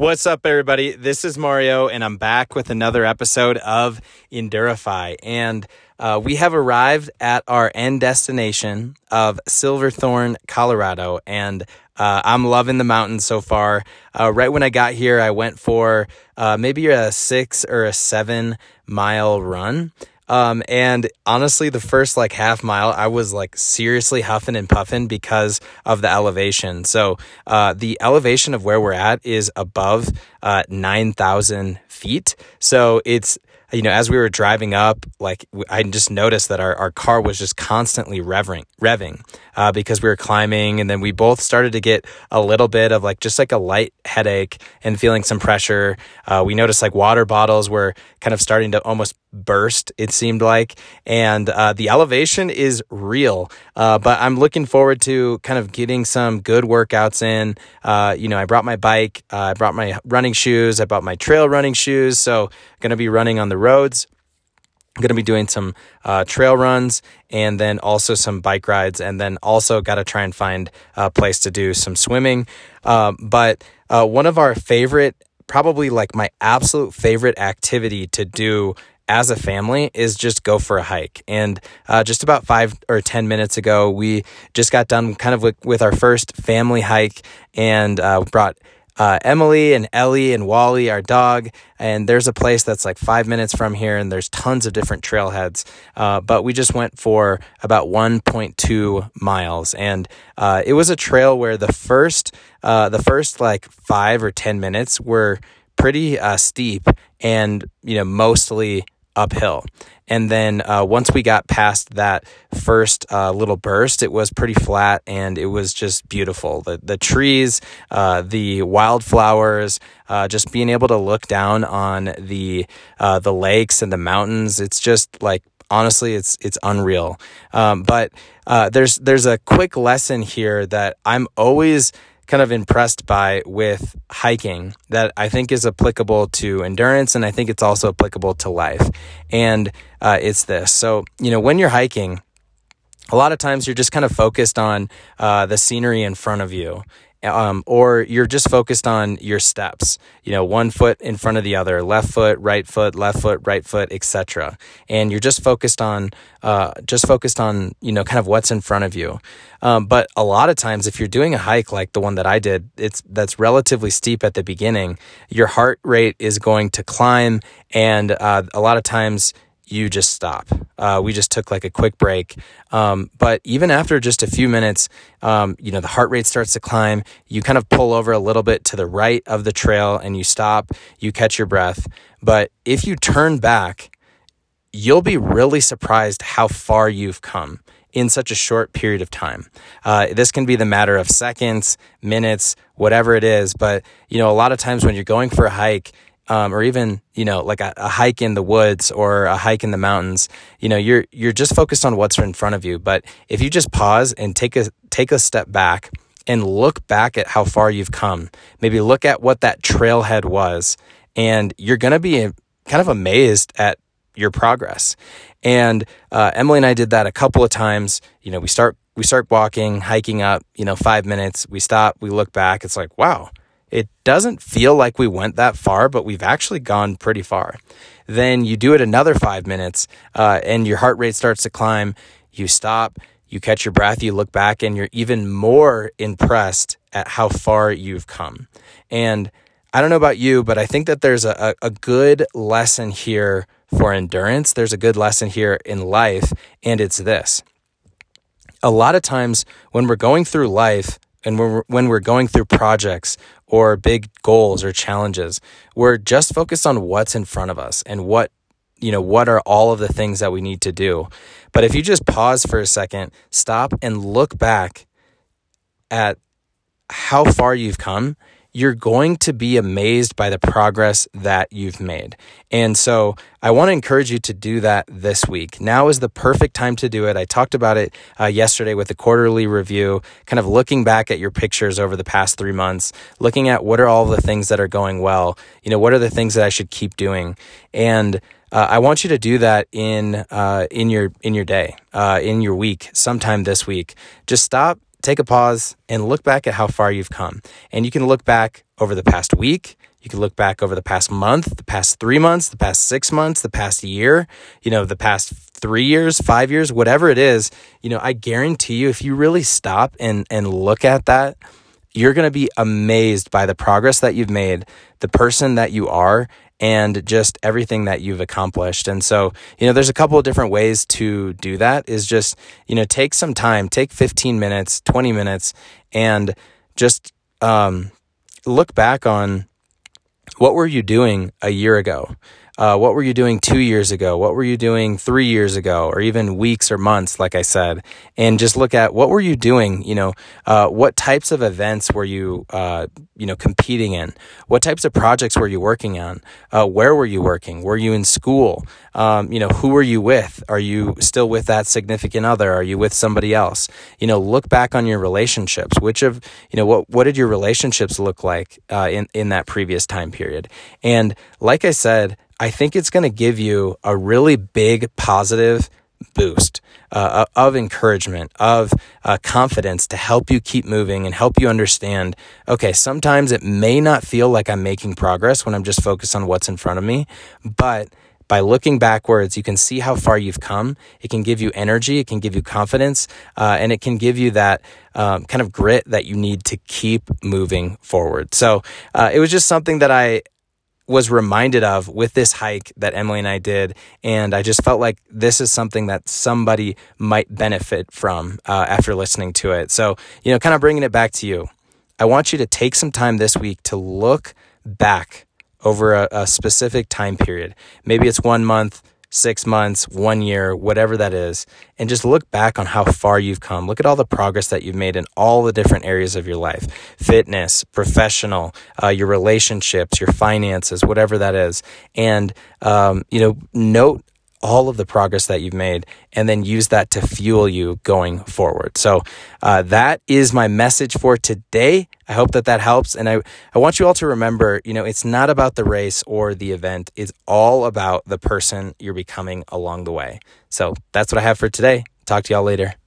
What's up, everybody? This is Mario, and I'm back with another episode of Endurify. And uh, we have arrived at our end destination of Silverthorne, Colorado. And uh, I'm loving the mountains so far. Uh, right when I got here, I went for uh, maybe a six or a seven mile run. Um, and honestly, the first like half mile, I was like seriously huffing and puffing because of the elevation. So, uh, the elevation of where we're at is above, uh, 9,000 feet. So it's, you know, as we were driving up, like I just noticed that our, our car was just constantly revving, revving, uh, because we were climbing. And then we both started to get a little bit of like, just like a light headache and feeling some pressure. Uh, we noticed like water bottles were kind of starting to almost burst, it seemed like. And, uh, the elevation is real. Uh, but I'm looking forward to kind of getting some good workouts in. Uh, you know, I brought my bike, uh, I brought my running shoes, I bought my trail running shoes. So, going to be running on the roads. I'm going to be doing some uh, trail runs and then also some bike rides, and then also got to try and find a place to do some swimming. Uh, but uh, one of our favorite, probably like my absolute favorite activity to do as a family is just go for a hike. And uh, just about five or 10 minutes ago, we just got done kind of with, with our first family hike and uh, brought uh, Emily and Ellie and Wally, our dog. And there's a place that's like five minutes from here, and there's tons of different trailheads. Uh, but we just went for about 1.2 miles, and uh, it was a trail where the first, uh, the first like five or ten minutes were pretty uh, steep, and you know mostly uphill. And then uh, once we got past that first uh, little burst, it was pretty flat and it was just beautiful. The the trees, uh, the wildflowers, uh, just being able to look down on the uh, the lakes and the mountains. It's just like honestly, it's it's unreal. Um, but uh, there's there's a quick lesson here that I'm always kind of impressed by with hiking that I think is applicable to endurance and I think it's also applicable to life. And uh, it's this. So, you know, when you're hiking, a lot of times you're just kind of focused on uh, the scenery in front of you um, or you're just focused on your steps you know one foot in front of the other left foot right foot left foot right foot etc and you're just focused on uh, just focused on you know kind of what's in front of you. Um, but a lot of times if you're doing a hike like the one that i did it's that's relatively steep at the beginning your heart rate is going to climb. And uh, a lot of times you just stop. Uh, we just took like a quick break. Um, but even after just a few minutes, um, you know, the heart rate starts to climb. You kind of pull over a little bit to the right of the trail and you stop, you catch your breath. But if you turn back, you'll be really surprised how far you've come in such a short period of time. Uh, this can be the matter of seconds, minutes, whatever it is. But, you know, a lot of times when you're going for a hike, um, or even you know like a, a, hike in the woods or a hike in the mountains you know you're you're just focused on what's in front of you. But if you just pause and take a take a step back and look back at how far you've come maybe look at what that trailhead was and you're going to be kind of amazed at your progress. And uh, emily and i did that a couple of times. You know we start we start walking hiking up you know five minutes. We stop we look back. It's like wow it doesn't feel like we went that far, but we've actually gone pretty far. Then you do it another five minutes, uh, and your heart rate starts to climb. You stop, you catch your breath, you look back, and you're even more impressed at how far you've come. And I don't know about you, but I think that there's a, a good lesson here for endurance. There's a good lesson here in life, and it's this. A lot of times when we're going through life, and when we're, when we're going through projects or big goals or challenges, we're just focused on what's in front of us and what, you know, what are all of the things that we need to do. But if you just pause for a second, stop and look back at how far you've come, you're going to be amazed by the progress that you've made. And so I want to encourage you to do that this week. Now is the perfect time to do it. I talked about it uh, yesterday with the quarterly review, kind of looking back at your pictures over the past three months, looking at what are all the things that are going well. You know, what are the things that I should keep doing? And uh, I want you to do that in uh, in your in your day, uh, in your week, sometime this week. Just stop take a pause and look back at how far you've come. And you can look back over the past week, You can look back over the past month, the past three months, the past six months, the past year, you know, the past three years, five years, whatever it is. You know, I guarantee you, if you really stop and, and look at that, you're going to be amazed by the progress that you've made, the person that you are, and just everything that you've accomplished. And so, you know, there's a couple of different ways to do that is just, you know, take some time, take 15 minutes, 20 minutes, and just um, look back on what were you doing a year ago? Uh, what were you doing two years ago? What were you doing three years ago, or even weeks or months, like I said? And just look at what were you doing? You know, uh, what types of events were you, uh, you know, competing in? What types of projects were you working on? Uh, where were you working? Were you in school? Um, you know, who were you with? Are you still with that significant other? Are you with somebody else? You know, look back on your relationships. Which of, you know, what what did your relationships look like uh, in in that previous time period? And like I said I think it's going to give you a really big positive boost uh, of encouragement, of uh, confidence to help you keep moving and help you understand okay, sometimes it may not feel like I'm making progress when I'm just focused on what's in front of me, but by looking backwards, you can see how far you've come. It can give you energy, it can give you confidence, uh, and it can give you that um, kind of grit that you need to keep moving forward. So uh, it was just something that I was reminded of with this hike that Emily and I did. And I just felt like this is something that somebody might benefit from uh, after listening to it. So, you know, kind of bringing it back to you, I want you to take some time this week to look back over a, a specific time period. Maybe it's one month, six months, one year, whatever that is, and just look back on how far you've come. Look at all the progress that you've made in all the different areas of your life fitness, professional, uh, your relationships, your finances, whatever that is. And, um, you know, note all of the progress that you've made and then use that to fuel you going forward. So uh, that is my message for today. I hope that that helps. And I, I want you all to remember, you know, it's not about the race or the event. It's all about the person you're becoming along the way. So that's what I have for today. Talk to y'all later.